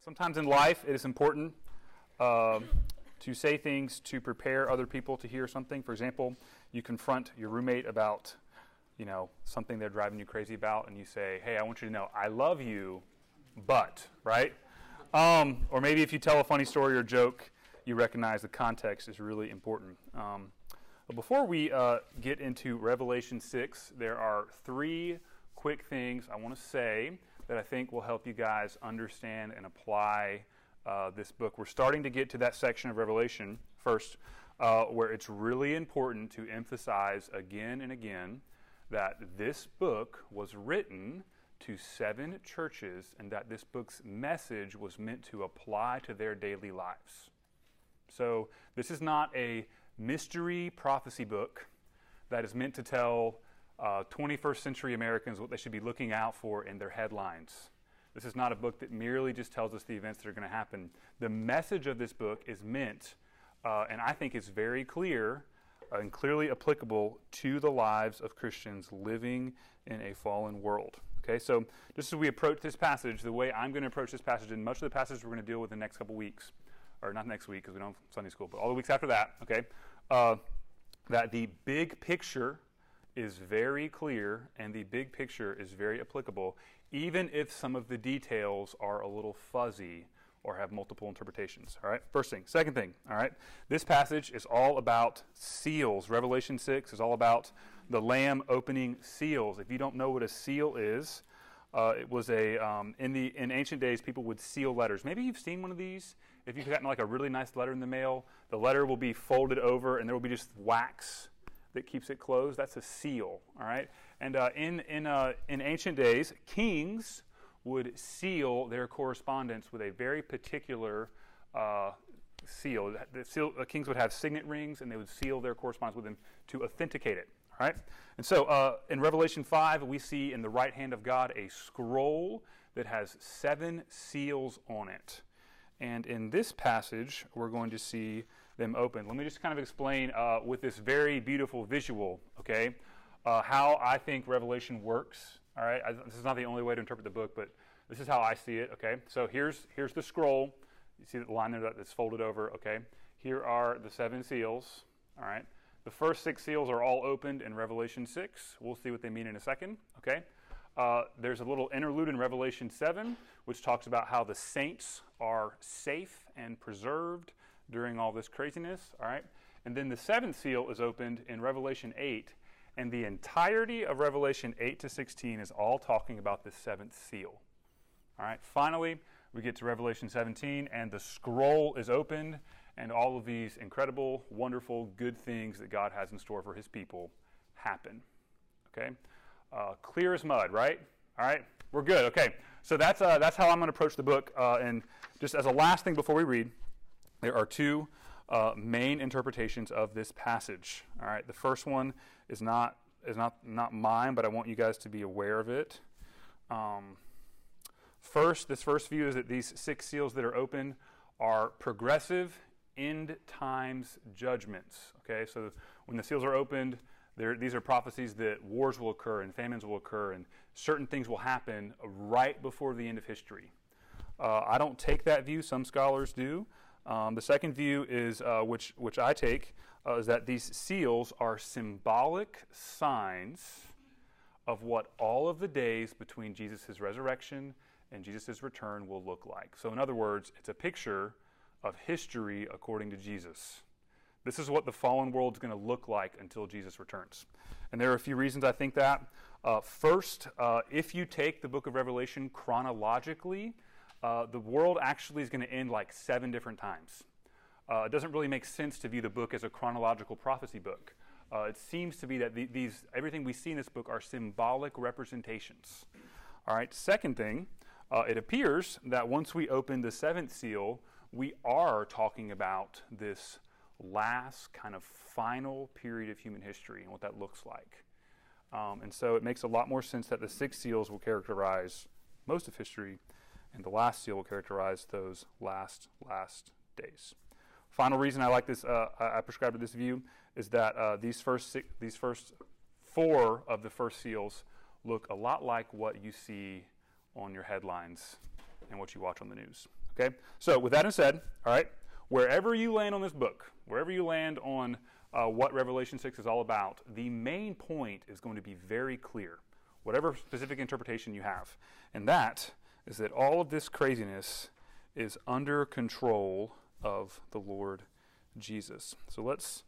Sometimes in life, it is important uh, to say things to prepare other people to hear something. For example, you confront your roommate about, you know, something they're driving you crazy about, and you say, "Hey, I want you to know I love you, but," right? Um, or maybe if you tell a funny story or joke, you recognize the context is really important. Um, but before we uh, get into Revelation 6, there are three quick things I want to say that I think will help you guys understand and apply uh, this book. We're starting to get to that section of Revelation first, uh, where it's really important to emphasize again and again that this book was written to seven churches and that this book's message was meant to apply to their daily lives. So, this is not a mystery prophecy book that is meant to tell uh, 21st century Americans what they should be looking out for in their headlines. This is not a book that merely just tells us the events that are going to happen. The message of this book is meant, uh, and I think is very clear uh, and clearly applicable to the lives of Christians living in a fallen world. Okay, so just as we approach this passage, the way I'm going to approach this passage, and much of the passage we're going to deal with in the next couple weeks, or not next week because we don't have Sunday school, but all the weeks after that, okay, uh, that the big picture is very clear and the big picture is very applicable, even if some of the details are a little fuzzy or have multiple interpretations. All right, first thing. Second thing, all right, this passage is all about seals. Revelation 6 is all about the Lamb opening seals. If you don't know what a seal is, uh, it was a um, in the in ancient days people would seal letters. Maybe you've seen one of these. If you've gotten like a really nice letter in the mail, the letter will be folded over and there will be just wax that keeps it closed. That's a seal. All right. And uh, in in uh, in ancient days, kings would seal their correspondence with a very particular uh, seal. The seal. Kings would have signet rings, and they would seal their correspondence with them to authenticate it. All right? And so uh, in Revelation 5, we see in the right hand of God a scroll that has seven seals on it. And in this passage, we're going to see them open. Let me just kind of explain uh, with this very beautiful visual, okay, uh, how I think Revelation works. All right? I, this is not the only way to interpret the book, but this is how I see it, okay? So here's, here's the scroll. You see the line there that's folded over, okay? Here are the seven seals, all right? The first six seals are all opened in Revelation 6. We'll see what they mean in a second, okay? Uh, there's a little interlude in Revelation 7, which talks about how the saints are safe and preserved during all this craziness, all right? And then the seventh seal is opened in Revelation 8, and the entirety of Revelation 8 to 16 is all talking about the seventh seal. All right, finally, we get to Revelation 17, and the scroll is opened, and all of these incredible, wonderful, good things that God has in store for his people happen. Okay? Uh, clear as mud, right? All right? We're good. Okay. So that's, uh, that's how I'm going to approach the book. Uh, and just as a last thing before we read, there are two uh, main interpretations of this passage. All right? The first one is not, is not, not mine, but I want you guys to be aware of it. Um, first, this first view is that these six seals that are open are progressive end times judgments. Okay, so when the seals are opened, these are prophecies that wars will occur and famines will occur and certain things will happen right before the end of history. Uh, I don't take that view. Some scholars do. Um, the second view is, uh, which which I take, uh, is that these seals are symbolic signs of what all of the days between Jesus' resurrection and Jesus' return will look like. So, in other words, it's a picture of history according to Jesus. This is what the fallen world is going to look like until Jesus returns. And there are a few reasons I think that. Uh, first, uh, if you take the book of Revelation chronologically, uh, the world actually is going to end like seven different times. Uh, it doesn't really make sense to view the book as a chronological prophecy book. Uh, it seems to be that the, these everything we see in this book are symbolic representations. All right. Second thing, uh, it appears that once we open the seventh seal, we are talking about this last kind of final period of human history and what that looks like. Um, and so it makes a lot more sense that the six seals will characterize most of history, and the last seal will characterize those last, last days. Final reason I like this, uh, I prescribe to this view, is that uh, these first six, these first four of the first seals look a lot like what you see on your headlines and what you watch on the news. Okay? So, with that said, all right, wherever you land on this book, wherever you land on uh, what Revelation 6 is all about, the main point is going to be very clear, whatever specific interpretation you have. And that is that all of this craziness is under control of the Lord Jesus. So let's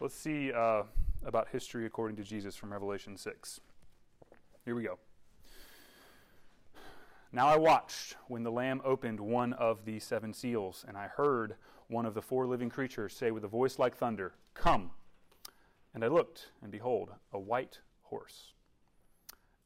let's see uh, about history according to Jesus from Revelation 6. Here we go. Now I watched when the Lamb opened one of the seven seals, and I heard one of the four living creatures say with a voice like thunder, Come. And I looked, and behold, a white horse.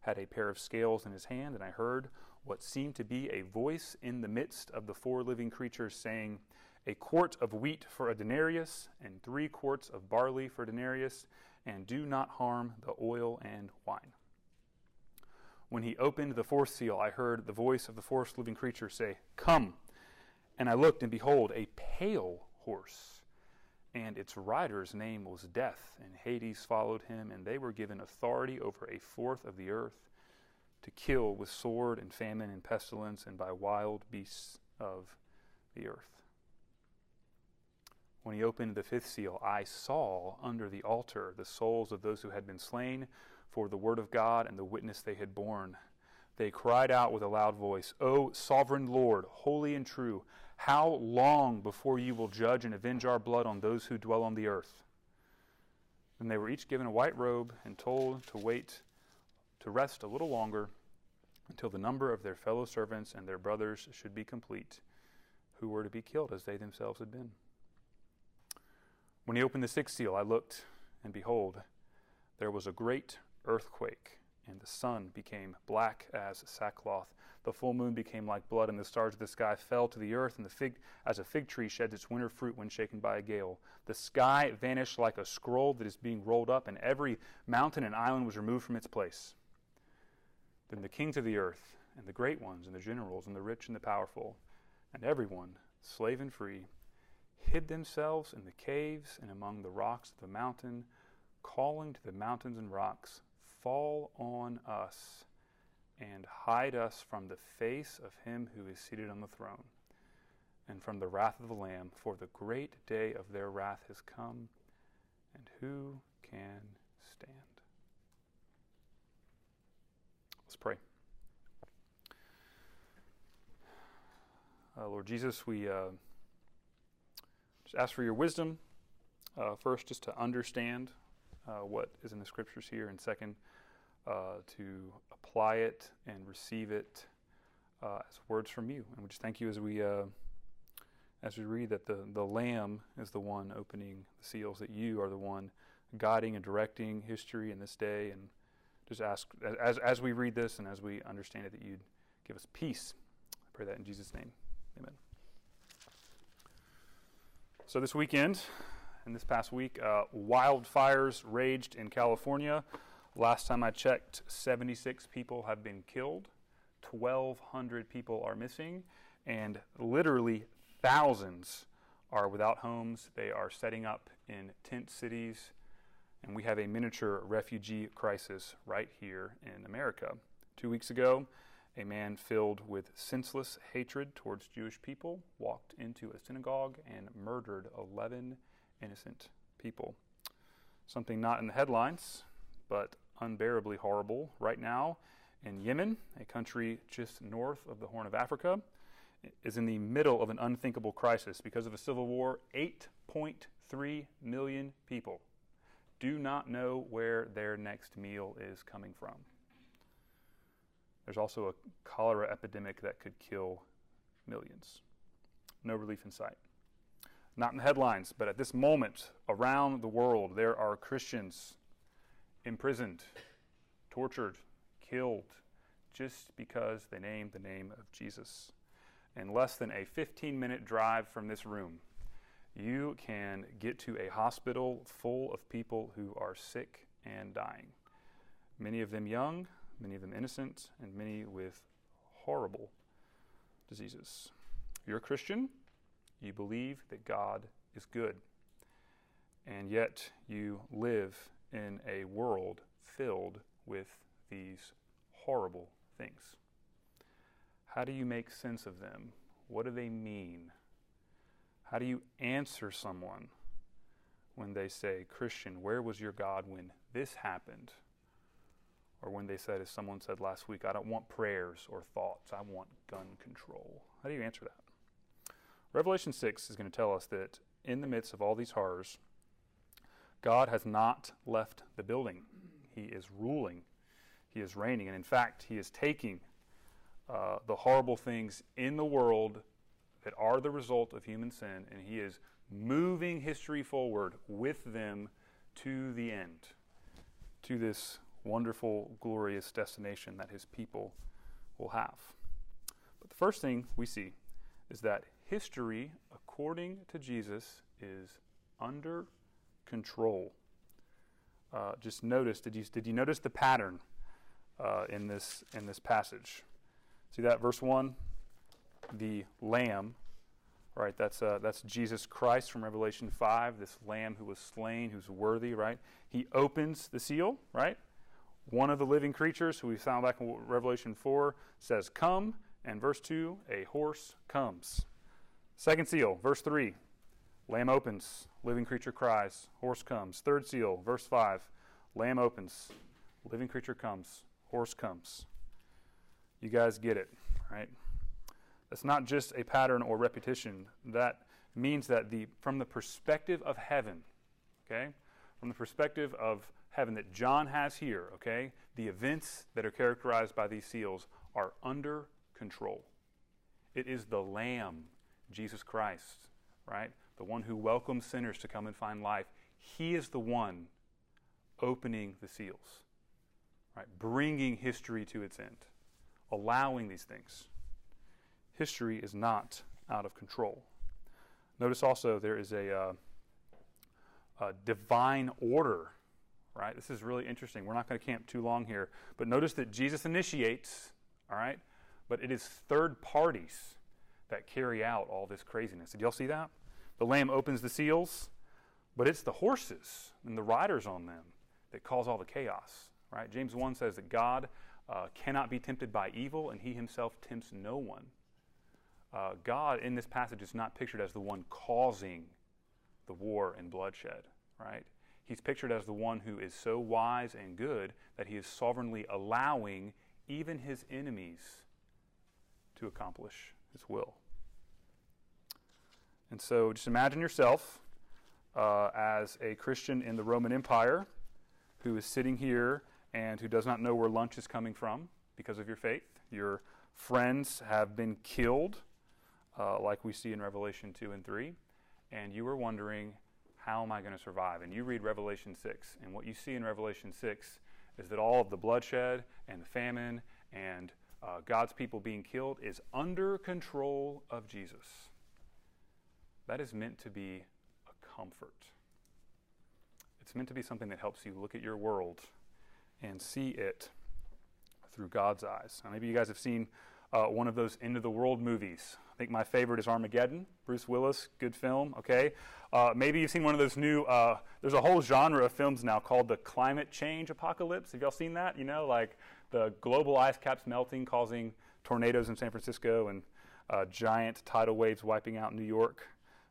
had a pair of scales in his hand, and I heard what seemed to be a voice in the midst of the four living creatures saying, A quart of wheat for a denarius, and three quarts of barley for a denarius, and do not harm the oil and wine. When he opened the fourth seal, I heard the voice of the fourth living creature say, Come. And I looked, and behold, a pale horse. And its rider's name was Death, and Hades followed him, and they were given authority over a fourth of the earth to kill with sword and famine and pestilence and by wild beasts of the earth. When he opened the fifth seal, I saw under the altar the souls of those who had been slain for the word of God and the witness they had borne. They cried out with a loud voice, O sovereign Lord, holy and true, how long before you will judge and avenge our blood on those who dwell on the earth? Then they were each given a white robe and told to wait to rest a little longer until the number of their fellow servants and their brothers should be complete, who were to be killed as they themselves had been. When he opened the sixth seal, I looked, and behold, there was a great earthquake, and the sun became black as sackcloth. The full moon became like blood, and the stars of the sky fell to the earth, and the fig, as a fig tree sheds its winter fruit when shaken by a gale. The sky vanished like a scroll that is being rolled up, and every mountain and island was removed from its place. Then the kings of the earth, and the great ones, and the generals, and the rich and the powerful, and everyone, slave and free, hid themselves in the caves and among the rocks of the mountain, calling to the mountains and rocks, Fall on us, and hide us from the face of him who is seated on the throne, and from the wrath of the Lamb, for the great day of their wrath has come, and who can stand? Let's pray. Uh, Lord Jesus, we uh, just ask for your wisdom. Uh, first, just to understand uh, what is in the scriptures here, and second, uh, to apply it and receive it uh, as words from you. And we just thank you as we as we read that the the Lamb is the one opening the seals, that you are the one guiding and directing history in this day, and just ask, as, as we read this and as we understand it, that you'd give us peace. I pray that in Jesus' name. Amen. So, this weekend, and this past week, uh, wildfires raged in California. Last time I checked, 76 people have been killed, 1,200 people are missing, and literally thousands are without homes. They are setting up in tent cities and we have a miniature refugee crisis right here in America. Two weeks ago, a man filled with senseless hatred towards Jewish people walked into a synagogue and murdered 11 innocent people. Something not in the headlines, but unbearably horrible right now in Yemen, a country just north of the Horn of Africa, is in the middle of an unthinkable crisis because of a civil war. 8.3 million people do not know where their next meal is coming from. There's also a cholera epidemic that could kill millions. No relief in sight. Not in the headlines, but at this moment around the world, there are Christians imprisoned, tortured, killed, just because they name the name of Jesus. in less than a 15 minute drive from this room, you can get to a hospital full of people who are sick and dying. Many of them young, many of them innocent, and many with horrible diseases. You're a Christian, you believe that God is good, and yet you live in a world filled with these horrible things. How do you make sense of them? What do they mean? How do you answer someone when they say, Christian, where was your God when this happened? Or when they said, as someone said last week, I don't want prayers or thoughts, I want gun control. How do you answer that? Revelation 6 is going to tell us that in the midst of all these horrors, God has not left the building. He is ruling, He is reigning, and in fact, He is taking uh, the horrible things in the world that are the result of human sin, and He is moving history forward with them to the end, to this wonderful, glorious destination that His people will have. But the first thing we see is that history, according to Jesus, is under control. Uh, just notice, did you, did you notice the pattern uh, in, this, in this passage? See that, verse 1? The lamb, right? That's, uh, that's Jesus Christ from Revelation 5, this lamb who was slain, who's worthy, right? He opens the seal, right? One of the living creatures, who we found back in Revelation 4, says, Come, and verse 2, a horse comes. Second seal, verse 3, lamb opens, living creature cries, horse comes. Third seal, verse 5, lamb opens, living creature comes, horse comes. You guys get it, right? That's not just a pattern or repetition. That means that the from the perspective of heaven, okay? From the perspective of heaven that John has here, okay? The events that are characterized by these seals are under control. It is the lamb, Jesus Christ, right? The one who welcomes sinners to come and find life. He is the one opening the seals, right? Bringing history to its end allowing these things. History is not out of control. Notice also there is a, uh, a divine order, right? This is really interesting. We're not going to camp too long here, but notice that Jesus initiates, all right? But it is third parties that carry out all this craziness. Did y'all see that? The lamb opens the seals, but it's the horses and the riders on them that cause all the chaos, right? James 1 says that God uh, cannot be tempted by evil, and he himself tempts no one. Uh, God in this passage is not pictured as the one causing the war and bloodshed, right? He's pictured as the one who is so wise and good that he is sovereignly allowing even his enemies to accomplish his will. And so just imagine yourself uh, as a Christian in the Roman Empire who is sitting here and who does not know where lunch is coming from because of your faith. Your friends have been killed, uh, like we see in Revelation 2 and 3, and you are wondering, how am I going to survive? And you read Revelation 6, and what you see in Revelation 6 is that all of the bloodshed and the famine and uh, God's people being killed is under control of Jesus. That is meant to be a comfort. It's meant to be something that helps you look at your world and see it through God's eyes. Now, maybe you guys have seen uh, one of those end of the world movies. I think my favorite is Armageddon. Bruce Willis, good film. Okay, uh, maybe you've seen one of those new. Uh, there's a whole genre of films now called the climate change apocalypse. Have y'all seen that? You know, like the global ice caps melting, causing tornadoes in San Francisco and uh, giant tidal waves wiping out New York.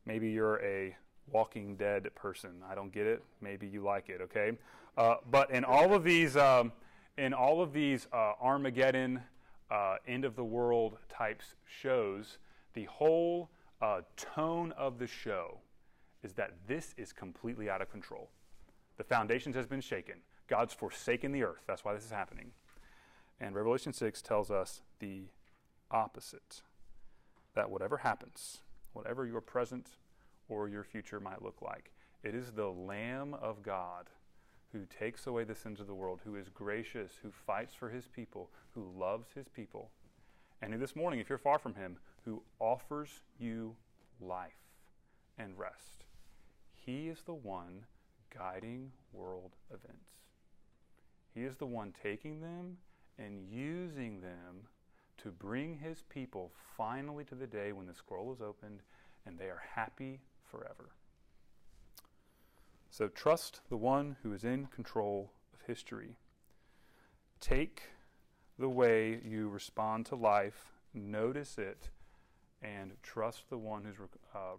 Maybe you're a Walking Dead person. I don't get it. Maybe you like it. Okay, uh, but in all of these, um, in all of these uh, Armageddon, uh, end of the world types shows, the whole uh, tone of the show is that this is completely out of control. The foundations has been shaken. God's forsaken the earth. That's why this is happening. And Revelation 6 tells us the opposite that whatever happens, whatever your present or your future might look like. It is the Lamb of God who takes away the sins of the world, who is gracious, who fights for his people, who loves his people, and who this morning, if you're far from him, who offers you life and rest. He is the one guiding world events. He is the one taking them and using them to bring his people finally to the day when the scroll is opened and they are happy forever. So trust the one who is in control of history. Take the way you respond to life, notice it, and trust the one who's, uh,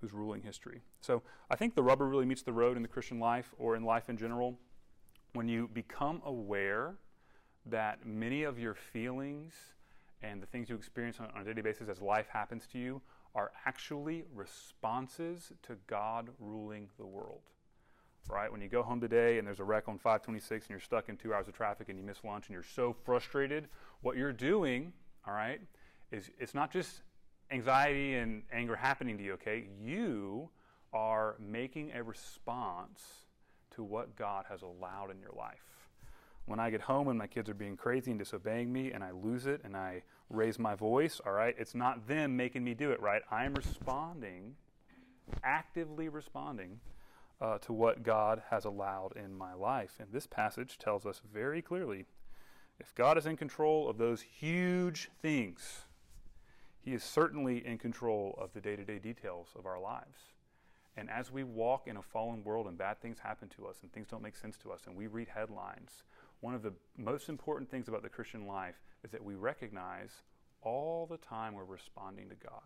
who's ruling history. So I think the rubber really meets the road in the Christian life or in life in general when you become aware that many of your feelings and the things you experience on, a daily basis as life happens to you are actually responses to God ruling the world. Right? When you go home today and there's a wreck on 526 and you're stuck in two hours of traffic and you miss lunch and you're so frustrated, what you're doing, all right, is it's not just anxiety and anger happening to you, okay? You are making a response to what God has allowed in your life. When I get home and my kids are being crazy and disobeying me and I lose it and I raise my voice, all right, it's not them making me do it, right? I'm responding, actively responding uh, to what God has allowed in my life. And this passage tells us very clearly if God is in control of those huge things, He is certainly in control of the day to day details of our lives. And as we walk in a fallen world and bad things happen to us and things don't make sense to us and we read headlines, one of the most important things about the Christian life is that we recognize all the time we're responding to God.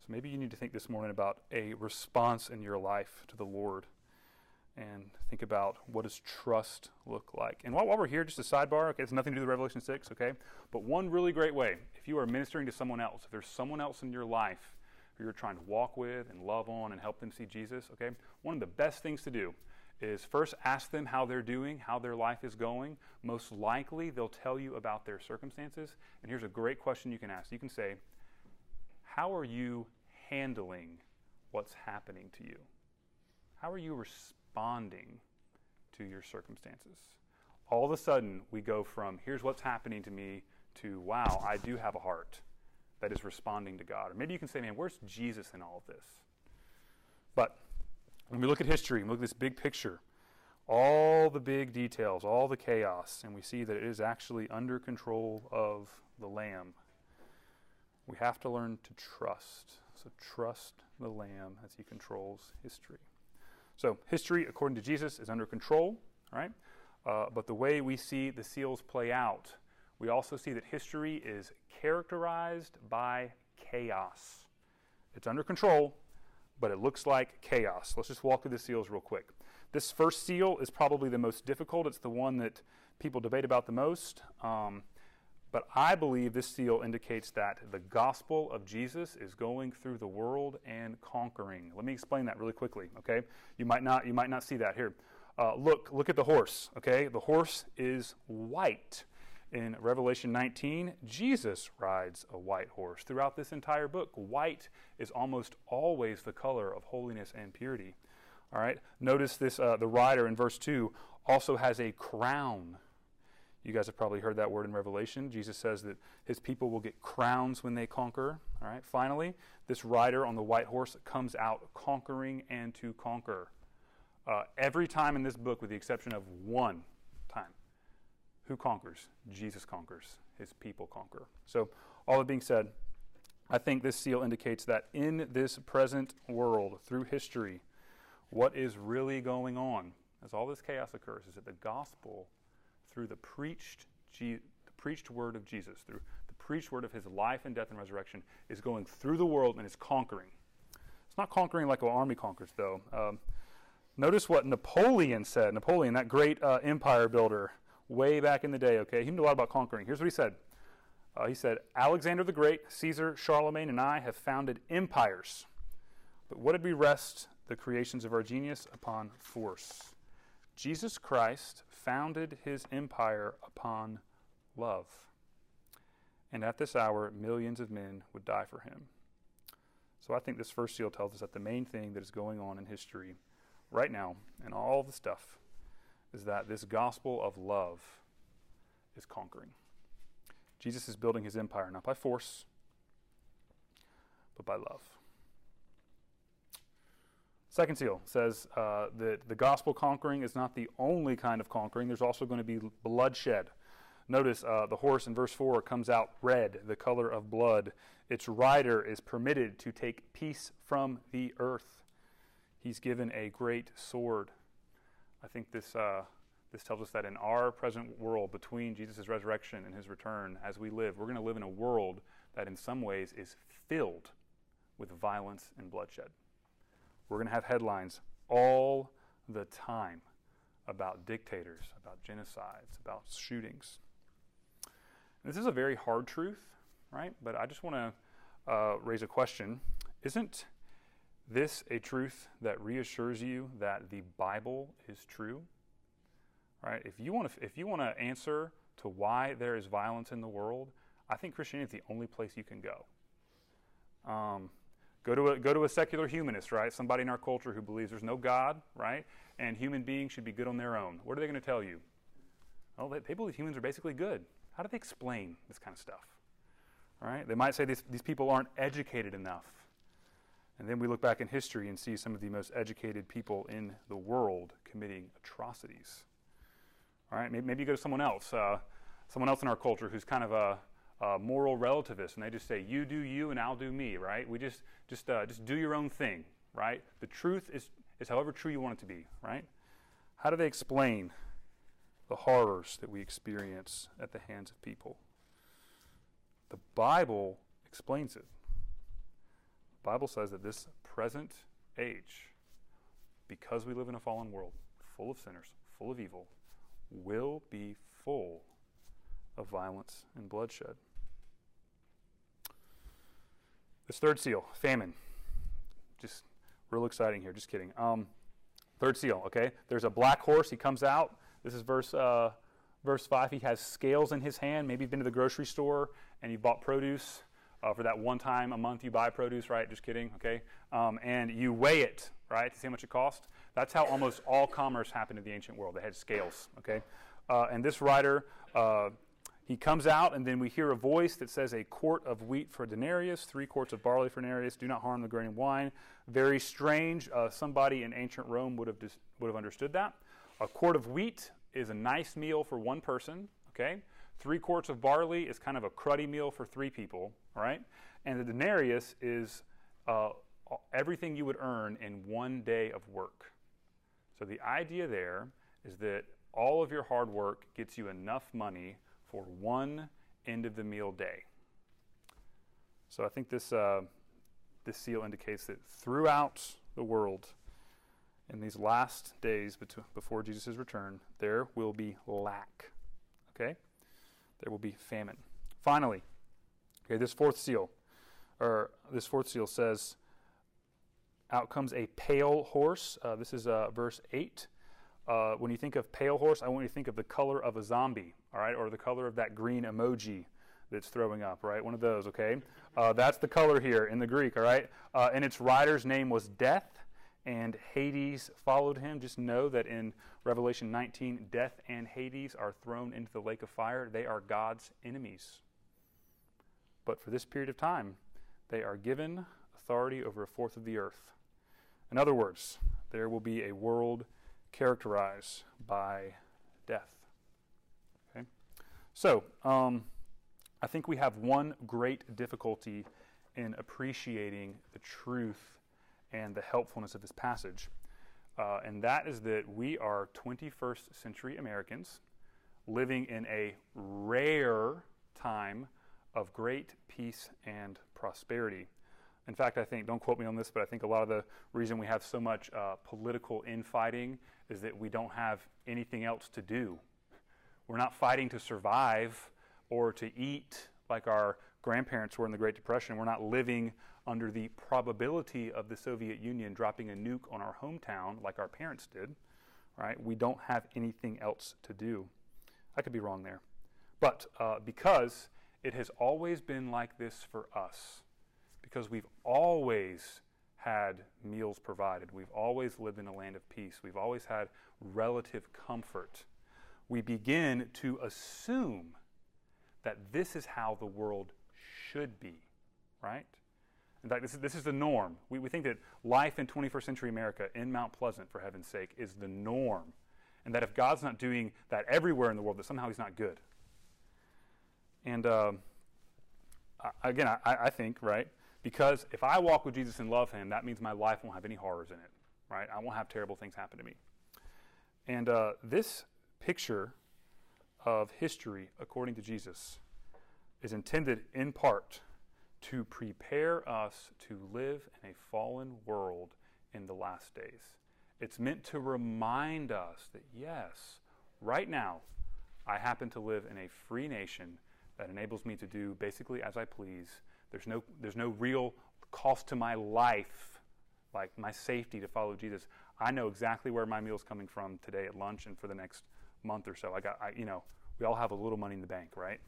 So maybe you need to think this morning about a response in your life to the Lord and think about what does trust look like. And while, while we're here, just a sidebar, okay, it's nothing to do with Revelation 6, okay? But one really great way, if you are ministering to someone else, if there's someone else in your life who you're trying to walk with and love on and help them see Jesus, okay, one of the best things to do is first ask them how they're doing, how their life is going. Most likely, they'll tell you about their circumstances. And here's a great question you can ask. You can say, How are you handling what's happening to you? How are you responding to your circumstances? All of a sudden, we go from, Here's what's happening to me, to, Wow, I do have a heart that is responding to God. Or maybe you can say, Man, where's Jesus in all of this? But when we look at history and look at this big picture, all the big details, all the chaos, and we see that it is actually under control of the Lamb, we have to learn to trust. So trust the Lamb as he controls history. So history, according to Jesus, is under control, right? Uh, but the way we see the seals play out, we also see that history is characterized by chaos. It's under control, but it looks like chaos. Let's just walk through the seals real quick. This first seal is probably the most difficult. It's the one that people debate about the most. Um, but I believe this seal indicates that the gospel of Jesus is going through the world and conquering. Let me explain that really quickly, okay? You might not, you might not see that here. Uh, look, look at the horse, okay? The horse is white. In Revelation 19, Jesus rides a white horse. Throughout this entire book, white is almost always the color of holiness and purity. All right. Notice this: uh, the rider in verse two also has a crown. You guys have probably heard that word in Revelation. Jesus says that his people will get crowns when they conquer. All right. Finally, this rider on the white horse comes out conquering and to conquer. Uh, every time in this book, with the exception of one who conquers? Jesus conquers. His people conquer. So, all that being said, I think this seal indicates that in this present world, through history, what is really going on as all this chaos occurs is that the gospel, through the preached, the preached word of Jesus, through the preached word of his life and death and resurrection, is going through the world and is conquering. It's not conquering like an army conquers, though. Um, notice what Napoleon said. Napoleon, that great uh, empire builder, way back in the day, okay? He knew a lot about conquering. Here's what he said uh, He said, Alexander the Great, Caesar, Charlemagne, and I have founded empires. But what did we rest the creations of our genius upon force? Jesus Christ founded his empire upon love. And at this hour, millions of men would die for him. So I think this first seal tells us that the main thing that is going on in history right now, and all the stuff is that this gospel of love is conquering. Jesus is building his empire not by force, but by love. Second seal says uh, that the gospel conquering is not the only kind of conquering, there's also going to be bloodshed. Notice uh, the horse in verse 4 comes out red, the color of blood. Its rider is permitted to take peace from the earth. He's given a great sword. I think this, uh, this tells us that in our present world, between Jesus' resurrection and his return, as we live, we're going to live in a world that in some ways is filled with violence and bloodshed. We're going to have headlines all the time about dictators, about genocides, about shootings. This is a very hard truth, right? But I just want to uh, raise a question. Isn't this a truth that reassures you that the Bible is true? Right? If you want to, if you want to answer to why there is violence in the world, I think Christianity is the only place you can go. Um, go to a go to a secular humanist, right? Somebody in our culture who believes there's no God, right? And human beings should be good on their own. What are they going to tell you? Oh, they, they believe humans are basically good. How do they explain this kind of stuff? All right? They might say these, these people aren't educated enough. And then we look back in history and see some of the most educated people in the world committing atrocities. All right? Maybe, you go to someone else, uh, someone else in our culture who's kind of a, a, moral relativist, and they just say, "You do you, and I'll do me." Right? We just just uh, just do your own thing. Right? The truth is is however true you want it to be. Right? How do they explain the horrors that we experience at the hands of people. The Bible explains it. Bible says that this present age, because we live in a fallen world, full of sinners, full of evil, will be full of violence and bloodshed. This third seal, famine. Just real exciting here, just kidding. Um, third seal, okay? There's a black horse, he comes out. This is verse, uh, verse 5. He has scales in his hand. Maybe you've been to the grocery store and you bought produce uh, for that one time a month you buy produce, right? Just kidding, okay? Um, and you weigh it, right, to see how much it costs. That's how almost all commerce happened in the ancient world. They had scales, okay? Uh, and this writer, uh, he comes out, and then we hear a voice that says, A quart of wheat for denarius, three quarts of barley for denarius. Do not harm the grain and wine. Very strange. Uh, somebody in ancient Rome would have, dis- would have understood that. A quart of wheat is a nice meal for one person, okay? Three quarts of barley is kind of a cruddy meal for three people, right? And the denarius is uh, everything you would earn in one day of work. So the idea there is that all of your hard work gets you enough money for one end of the meal day. So I think this, uh, this seal indicates that throughout the world, in these last days before Jesus' return, there will be lack. Okay? There will be famine. Finally, okay, this fourth seal, or this fourth seal says, out comes a pale horse. Uh, this is uh, verse 8. Uh, when you think of pale horse, I want you to think of the color of a zombie, all right, or the color of that green emoji that's throwing up, right? One of those, okay? Uh, that's the color here in the Greek, all right? Uh, and its rider's name was Death and Hades followed him. Just know that in Revelation 19, death and Hades are thrown into the lake of fire. They are God's enemies. But for this period of time, they are given authority over a fourth of the earth. In other words, there will be a world characterized by death. Okay? So, um, I think we have one great difficulty in appreciating the truth and the helpfulness of this passage. Uh, and that is that we are 21st century Americans living in a rare time of great peace and prosperity. In fact, I think, don't quote me on this, but I think a lot of the reason we have so much uh, political infighting is that we don't have anything else to do. We're not fighting to survive or to eat like our grandparents were in the Great Depression. We're not living under the probability of the Soviet Union dropping a nuke on our hometown like our parents did, right? We don't have anything else to do. I could be wrong there. But uh, because it has always been like this for us, because we've always had meals provided, we've always lived in a land of peace, we've always had relative comfort, we begin to assume that this is how the world should be, right? In fact, this is, this is the norm. We, we think that life in 21st century America in Mount Pleasant, for heaven's sake, is the norm. And that if God's not doing that everywhere in the world, that somehow He's not good. And uh, again, I, I think, right, because if I walk with Jesus and love Him, that means my life won't have any horrors in it, right? I won't have terrible things happen to me. And uh, this picture of history, according to Jesus, is intended in part to prepare us to live in a fallen world in the last days. It's meant to remind us that, yes, right now, I happen to live in a free nation that enables me to do basically as I please. There's no, there's no real cost to my life, like my safety to follow Jesus. I know exactly where my meal's coming from today at lunch and for the next month or so. I got, I, you know, we all have a little money in the bank, right?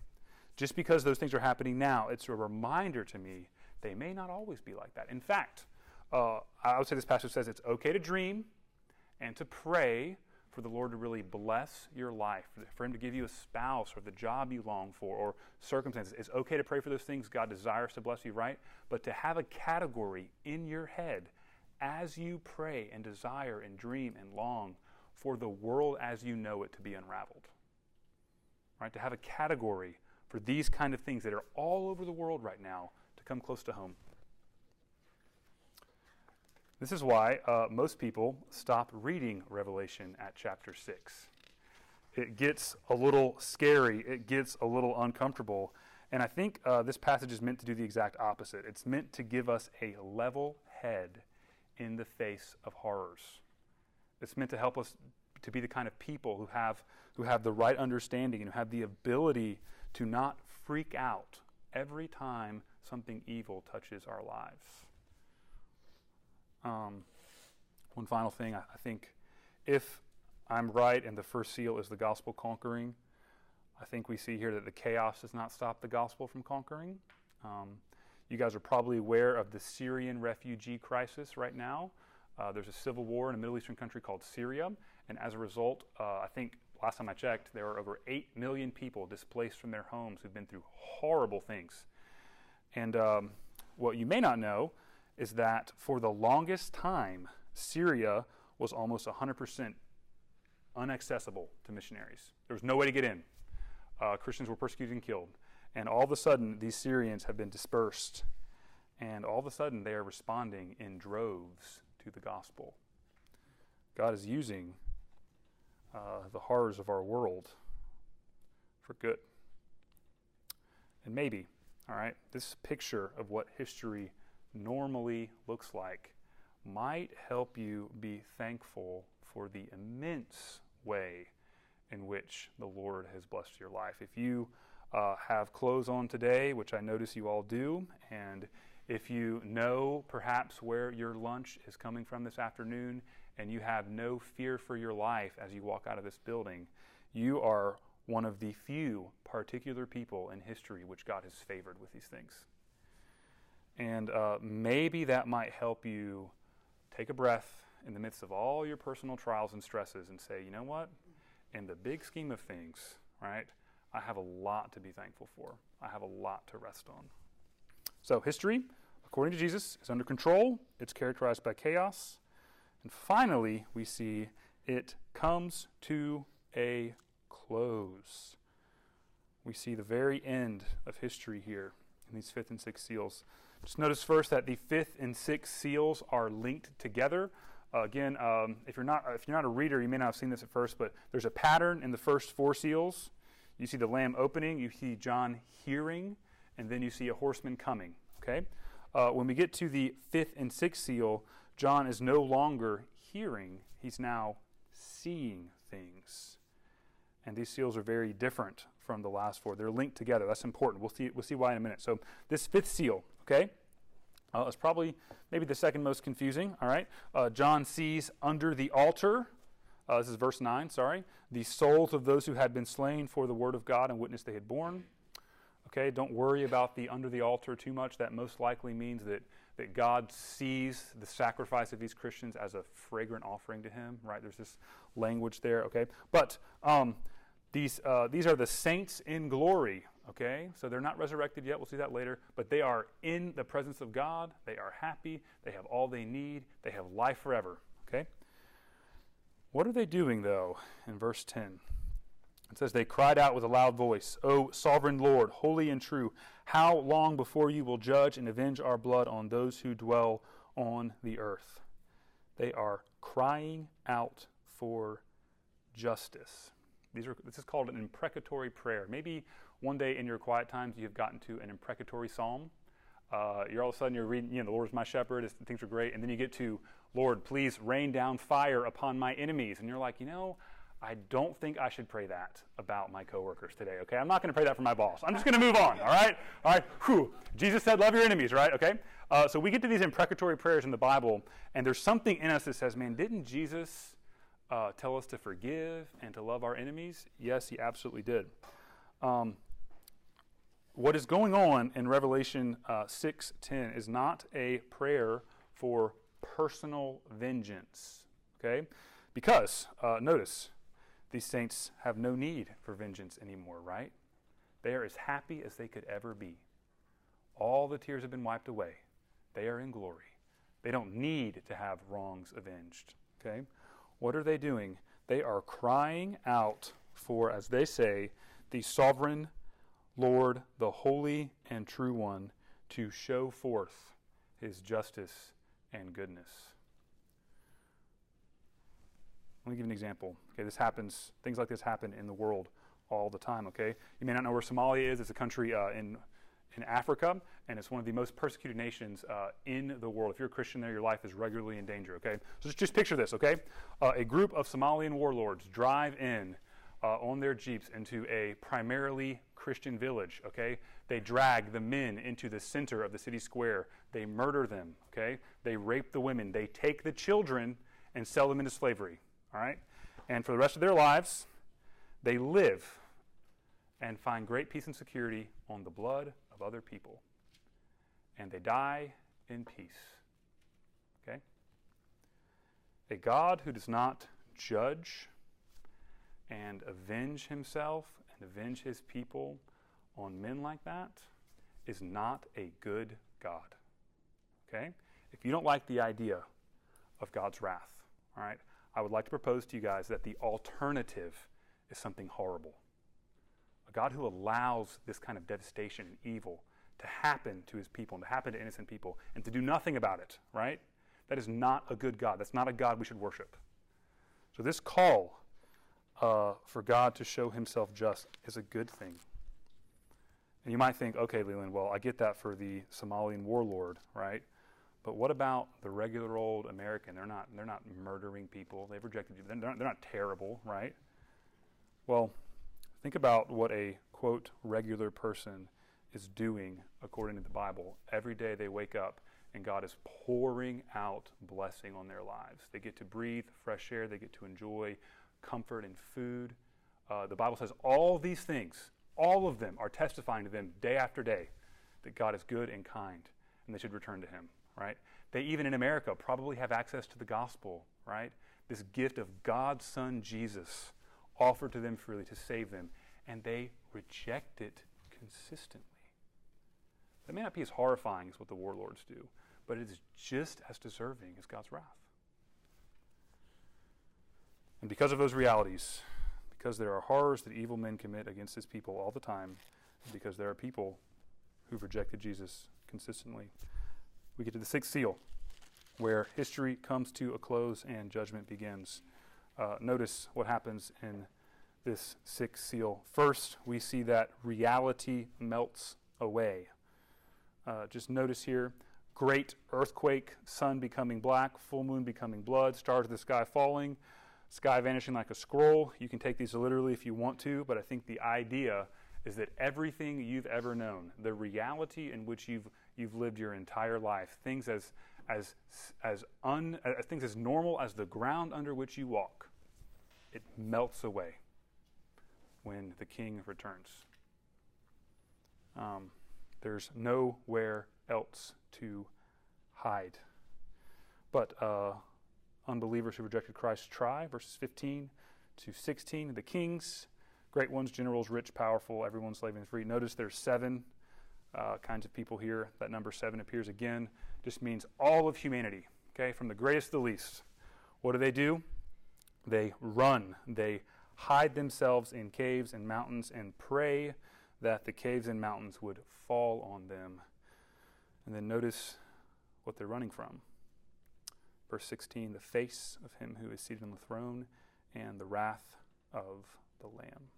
Just because those things are happening now, it's a reminder to me they may not always be like that. In fact, uh, I would say this passage says it's okay to dream and to pray for the Lord to really bless your life, for Him to give you a spouse or the job you long for or circumstances. It's okay to pray for those things. God desires to bless you, right? But to have a category in your head as you pray and desire and dream and long for the world as you know it to be unraveled. Right? To have a category for these kind of things that are all over the world right now to come close to home. This is why uh, most people stop reading Revelation at chapter 6. It gets a little scary, it gets a little uncomfortable. And I think uh, this passage is meant to do the exact opposite. It's meant to give us a level head in the face of horrors. It's meant to help us to be the kind of people who have, who have the right understanding and who have the ability to not freak out every time something evil touches our lives. Um, one final thing, I, think if I'm right and the first seal is the gospel conquering, I think we see here that the chaos does not stop the gospel from conquering. Um, you guys are probably aware of the Syrian refugee crisis right now. Uh, there's a civil war in a Middle Eastern country called Syria, and as a result, uh, I think last time I checked, there are over 8 million people displaced from their homes who've been through horrible things. And um, what you may not know is that for the longest time, Syria was almost 100% unaccessible to missionaries. There was no way to get in. Uh, Christians were persecuted and killed. And all of a sudden, these Syrians have been dispersed. And all of a sudden, they are responding in droves to the gospel. God is using uh, the horrors of our world for good. And maybe, all right, this picture of what history normally looks like might help you be thankful for the immense way in which the Lord has blessed your life. If you uh, have clothes on today, which I notice you all do, and if you know perhaps where your lunch is coming from this afternoon, and you have no fear for your life as you walk out of this building, you are one of the few particular people in history which God has favored with these things. And uh, maybe that might help you take a breath in the midst of all your personal trials and stresses and say, you know what? In the big scheme of things, right, I have a lot to be thankful for. I have a lot to rest on. So, history, according to Jesus, is under control, it's characterized by chaos. And finally, we see it comes to a close. We see the very end of history here in these fifth and sixth seals. Just notice first that the fifth and sixth seals are linked together. Uh, again, um, if you're not if you're not a reader, you may not have seen this at first, but there's a pattern in the first four seals. You see the lamb opening, you see John hearing, and then you see a horseman coming. Okay. Uh, when we get to the fifth and sixth seal, John is no longer hearing, he's now seeing things. And these seals are very different from the last four. They're linked together. That's important. We'll see, we'll see why in a minute. So, this fifth seal, okay, uh, is probably maybe the second most confusing. All right. Uh, John sees under the altar, uh, this is verse 9, sorry, the souls of those who had been slain for the word of God and witness they had borne. Okay, don't worry about the under the altar too much. That most likely means that that God sees the sacrifice of these Christians as a fragrant offering to Him, right? There's this language there, okay? But um, these, uh, these are the saints in glory, okay? So they're not resurrected yet. We'll see that later. But they are in the presence of God. They are happy. They have all they need. They have life forever, okay? What are they doing, though, in verse 10? It says, They cried out with a loud voice, O sovereign Lord, holy and true, how long before you will judge and avenge our blood on those who dwell on the earth? They are crying out for justice. These are, this is called an imprecatory prayer. Maybe one day in your quiet times you have gotten to an imprecatory psalm. Uh, you're all of a sudden you're reading, you know, the Lord is my shepherd, things are great, and then you get to, Lord, please rain down fire upon my enemies, and you're like, you know, I don't think I should pray that about my coworkers today, okay? I'm not going to pray that for my boss. I'm just going to move on, all right? All right, whew. Jesus said, love your enemies, right? Okay? Uh, so we get to these imprecatory prayers in the Bible, and there's something in us that says, man, didn't Jesus uh, tell us to forgive and to love our enemies? Yes, he absolutely did. Um, what is going on in Revelation uh, 6:10 is not a prayer for personal vengeance, okay? Because uh, notice these saints have no need for vengeance anymore, right? They are as happy as they could ever be. All the tears have been wiped away. They are in glory. They don't need to have wrongs avenged. Okay? What are they doing? They are crying out for, as they say, the sovereign Lord, the holy and true one, to show forth his justice and goodness. Let me give an example. Okay, this happens, things like this happen in the world all the time, okay? You may not know where Somalia is. It's a country uh, in, in Africa, and it's one of the most persecuted nations uh, in the world. If you're a Christian there, your life is regularly in danger, okay? So just, just picture this, okay? Uh, a group of Somalian warlords drive in uh, on their jeeps into a primarily Christian village, okay? They drag the men into the center of the city square. They murder them, okay? They rape the women. They take the children and sell them into slavery, all right? And for the rest of their lives, they live and find great peace and security on the blood of other people. And they die in peace. Okay? A God who does not judge and avenge himself and avenge his people on men like that is not a good God. Okay? If you don't like the idea of God's wrath, all right, I would like to propose to you guys that the alternative is something horrible. A God who allows this kind of devastation and evil to happen to his people and to happen to innocent people and to do nothing about it, right? That is not a good God. That's not a God we should worship. So, this call uh, for God to show himself just is a good thing. And you might think, okay, Leland, well, I get that for the Somalian warlord, right? But what about the regular old American? They're not, they're not murdering people. They've rejected you. They're not, they're not terrible, right? Well, think about what a, quote, regular person is doing according to the Bible. Every day they wake up and God is pouring out blessing on their lives. They get to breathe fresh air, they get to enjoy comfort and food. Uh, the Bible says all these things, all of them are testifying to them day after day that God is good and kind and they should return to Him right? They even in America probably have access to the gospel, right? This gift of God's Son Jesus offered to them freely to save them, and they reject it consistently. That may not be as horrifying as what the warlords do, but it is just as deserving as God's wrath. And because of those realities, because there are horrors that evil men commit against his people all the time, because there are people who've rejected Jesus consistently, we get to the sixth seal, where history comes to a close and judgment begins. Uh, notice what happens in this sixth seal. First, we see that reality melts away. Uh, just notice here great earthquake, sun becoming black, full moon becoming blood, stars of the sky falling, sky vanishing like a scroll. You can take these literally if you want to, but I think the idea is that everything you've ever known, the reality in which you've you've lived your entire life, things as as as un uh, things as normal as the ground under which you walk, it melts away when the King returns. Um, there's nowhere else to hide. But uh, unbelievers who rejected Christ try, verses 15 to 16. The kings great ones, generals, rich, powerful, everyone slave and free. Notice there's seven uh, kinds of people here. That number seven appears again. Just means all of humanity, okay, from the greatest to the least. What do they do? They run. They hide themselves in caves and mountains and pray that the caves and mountains would fall on them. And then notice what they're running from. Verse 16 the face of him who is seated on the throne and the wrath of the Lamb.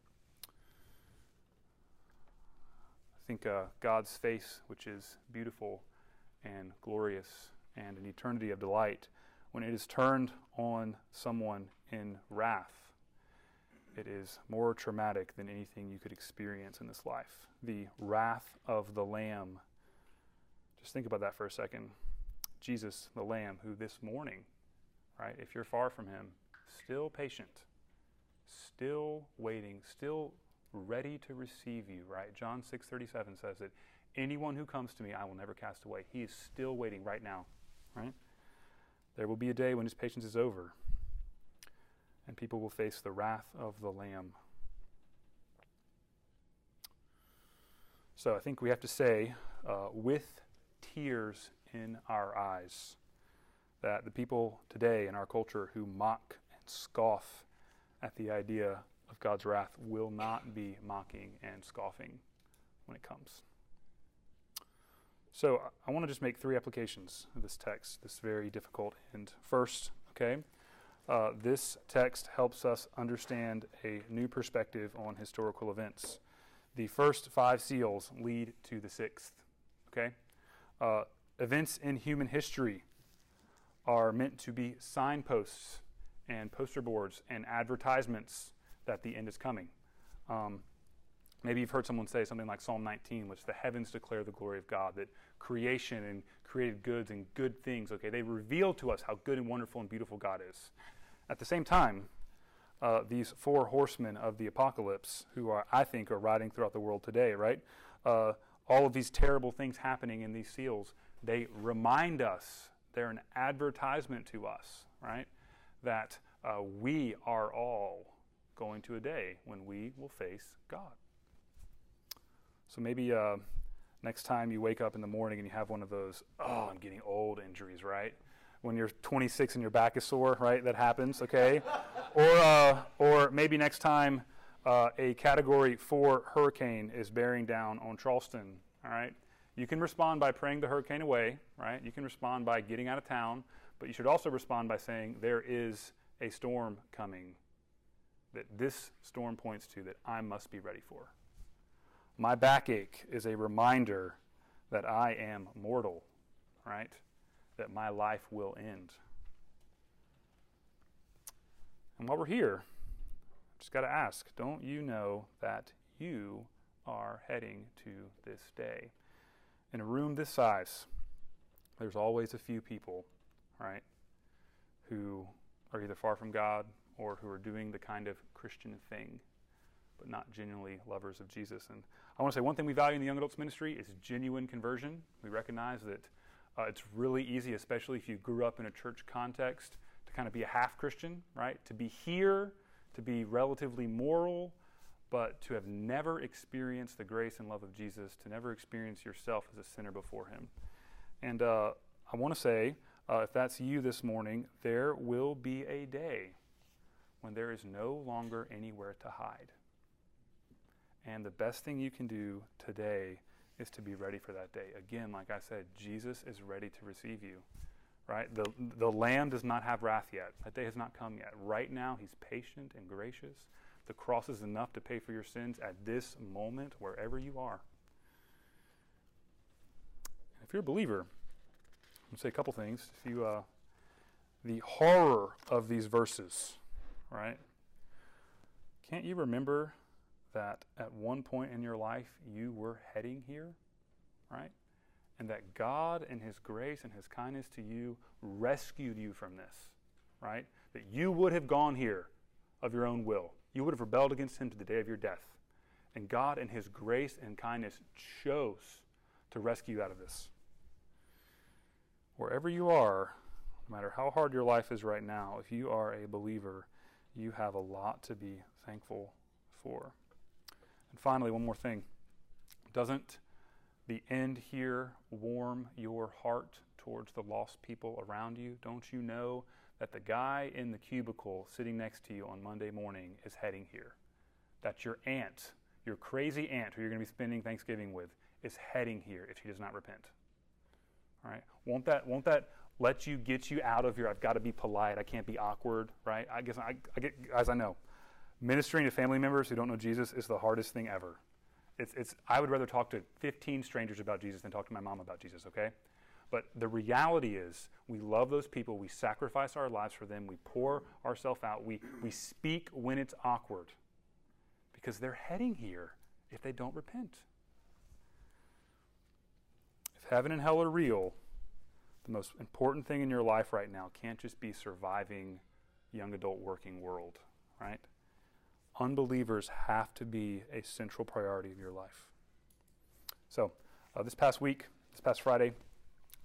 I think uh, God's face, which is beautiful and glorious and an eternity of delight, when it is turned on someone in wrath, it is more traumatic than anything you could experience in this life. The wrath of the Lamb. Just think about that for a second. Jesus, the Lamb, who this morning, right, if you're far from him, still patient, still waiting, still ready to receive you, right? John 6:37 says that anyone who comes to me I will never cast away. He is still waiting right now, right? There will be a day when his patience is over and people will face the wrath of the lamb. So I think we have to say uh, with tears in our eyes that the people today in our culture who mock and scoff at the idea of God's wrath will not be mocking and scoffing when it comes. So I want to just make three applications of this text, this very difficult end. First, okay, uh, this text helps us understand a new perspective on historical events. The first five seals lead to the sixth, okay? Uh, events in human history are meant to be signposts and poster boards and advertisements that the end is coming. Um, maybe you've heard someone say something like Psalm 19, which the heavens declare the glory of God, that creation and created goods and good things, okay, they reveal to us how good and wonderful and beautiful God is. At the same time, uh, these four horsemen of the apocalypse, who are, I think, are riding throughout the world today, right? Uh, all of these terrible things happening in these seals, they remind us, they're an advertisement to us, right? That uh, we are all going to a day when we will face God. So maybe uh, next time you wake up in the morning and you have one of those, oh, I'm getting old injuries, right? When you're 26 and your back is sore, right? That happens, okay? or, uh, or maybe next time uh, a category four hurricane is bearing down on Charleston, all right? You can respond by praying the hurricane away, right? You can respond by getting out of town, but you should also respond by saying, There is a storm coming that this storm points to that I must be ready for. My backache is a reminder that I am mortal, right? That my life will end. And while we're here, I just got to ask don't you know that you are heading to this day? In a room this size, there's always a few people, right, who are either far from God or who are doing the kind of Christian thing, but not genuinely lovers of Jesus. And I want to say one thing we value in the young adults ministry is genuine conversion. We recognize that uh, it's really easy, especially if you grew up in a church context, to kind of be a half Christian, right? To be here, to be relatively moral, but to have never experienced the grace and love of Jesus, to never experience yourself as a sinner before Him. And uh, I want to say, uh, if that's you this morning, there will be a day when there is no longer anywhere to hide. And the best thing you can do today is to be ready for that day. Again, like I said, Jesus is ready to receive you. Right? The, the Lamb does not have wrath yet. That day has not come yet. Right now, He's patient and gracious. The cross is enough to pay for your sins at this moment, wherever you are. If you're a believer, I'm going to say a couple things. If you, uh, the horror of these verses, right? Can't you remember that at one point in your life you were heading here, right? And that God, in His grace and His kindness to you, rescued you from this, right? That you would have gone here of your own will. You would have rebelled against Him to the day of your death. And God, in His grace and kindness, chose to rescue you out of this. Wherever you are, no matter how hard your life is right now, if you are a believer, you have a lot to be thankful for. And finally, one more thing. Doesn't the end here warm your heart towards the lost people around you? Don't you know that the guy in the cubicle sitting next to you on Monday morning is heading here? That your aunt, your crazy aunt who you're going to be spending Thanksgiving with, is heading here if she does not repent. All right? Won't that, won't that let you get you out of your, I've got to be polite, I can't be awkward, right? I guess, I, I get, as I know, ministering to family members who don't know Jesus is the hardest thing ever. It's, it's, I would rather talk to 15 strangers about Jesus than talk to my mom about Jesus, okay? But the reality is, we love those people. We sacrifice our lives for them. We pour ourselves out. We, we speak when it's awkward because they're heading here if they don't repent. If heaven and hell are real, the most important thing in your life right now can't just be surviving young adult working world, right? Unbelievers have to be a central priority of your life. So, uh, this past week, this past Friday,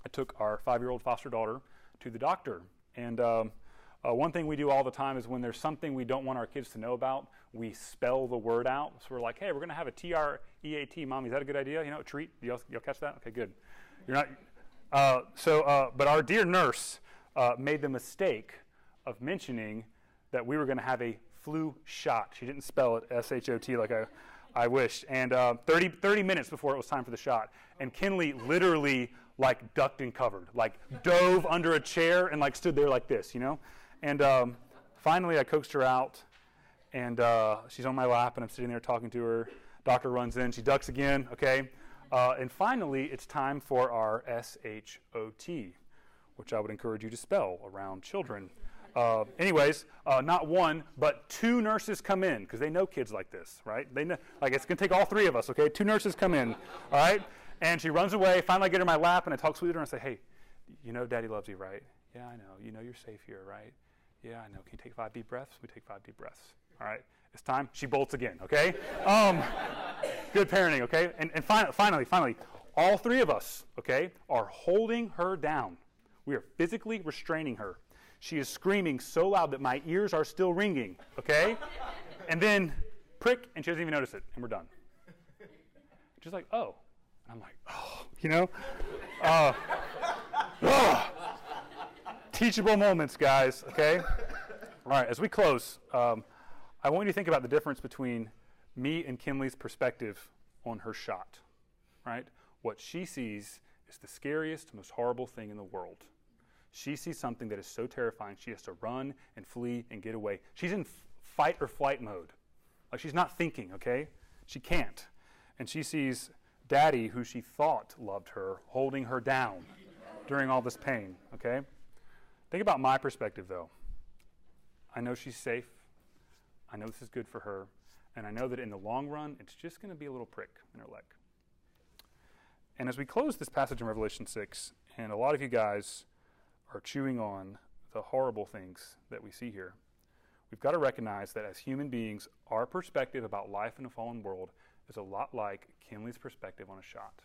I took our five year old foster daughter to the doctor. And um, uh, one thing we do all the time is when there's something we don't want our kids to know about, we spell the word out. So we're like, hey, we're going to have a T R E A T, mommy. Is that a good idea? You know, treat? Y'all, y'all catch that? Okay, good. You're not. Uh, so, uh, but our dear nurse uh, made the mistake of mentioning that we were going to have a flu shot. She didn't spell it S H O T like I, I wished. And uh, 30, 30 minutes before it was time for the shot, and Kinley literally like ducked and covered, like dove under a chair and like stood there like this, you know? And um, finally, I coaxed her out, and uh, she's on my lap, and I'm sitting there talking to her. Doctor runs in, she ducks again, okay? Uh, and finally, it's time for our SHOT, which I would encourage you to spell around children. Uh, anyways, uh, not one, but two nurses come in because they know kids like this, right? They know, like it's gonna take all three of us, okay? Two nurses come in, all right? And she runs away. Finally, I get her in my lap and I talk sweet to her and I say, hey, you know Daddy loves you, right? Yeah, I know. You know you're safe here, right? Yeah, I know. Can you take five deep breaths? We take five deep breaths. All right. It's time. She bolts again, okay? Um, good parenting, okay? And, and fi- finally, finally, all three of us, okay, are holding her down. We are physically restraining her. She is screaming so loud that my ears are still ringing, okay? And then prick, and she doesn't even notice it, and we're done. She's like, oh, I'm like, oh, you know? Uh, oh. Teachable moments, guys, okay? All right, as we close, um, I want you to think about the difference between me and Kinley's perspective on her shot, right? What she sees is the scariest, most horrible thing in the world. She sees something that is so terrifying, she has to run and flee and get away. She's in f- fight or flight mode. Like she's not thinking, okay? She can't. And she sees daddy who she thought loved her holding her down during all this pain, okay? Think about my perspective though. I know she's safe. I know this is good for her. And I know that in the long run, it's just going to be a little prick in her leg. And as we close this passage in Revelation 6, and a lot of you guys are chewing on the horrible things that we see here, we've got to recognize that as human beings, our perspective about life in a fallen world is a lot like Kinley's perspective on a shot.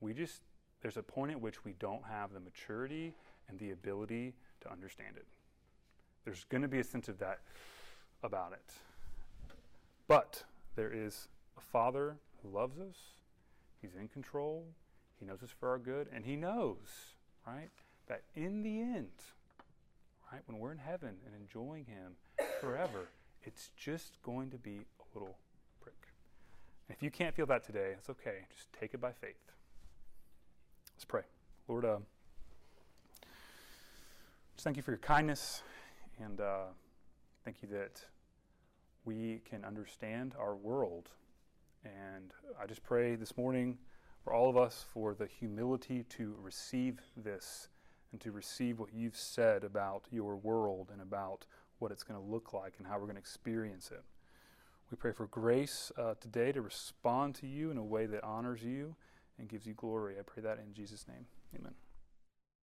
We just, there's a point at which we don't have the maturity and the ability to understand it. There's going to be a sense of that about it. But there is a Father who loves us, He's in control, He knows us for our good, and He knows, right, that in the end, right, when we're in heaven and enjoying Him forever, it's just going to be a little if you can't feel that today, it's okay. Just take it by faith. Let's pray. Lord, uh, just thank you for your kindness, and uh, thank you that we can understand our world. And I just pray this morning for all of us for the humility to receive this and to receive what you've said about your world and about what it's going to look like and how we're going to experience it. We pray for grace uh, today to respond to you in a way that honors you and gives you glory. I pray that in Jesus' name. Amen.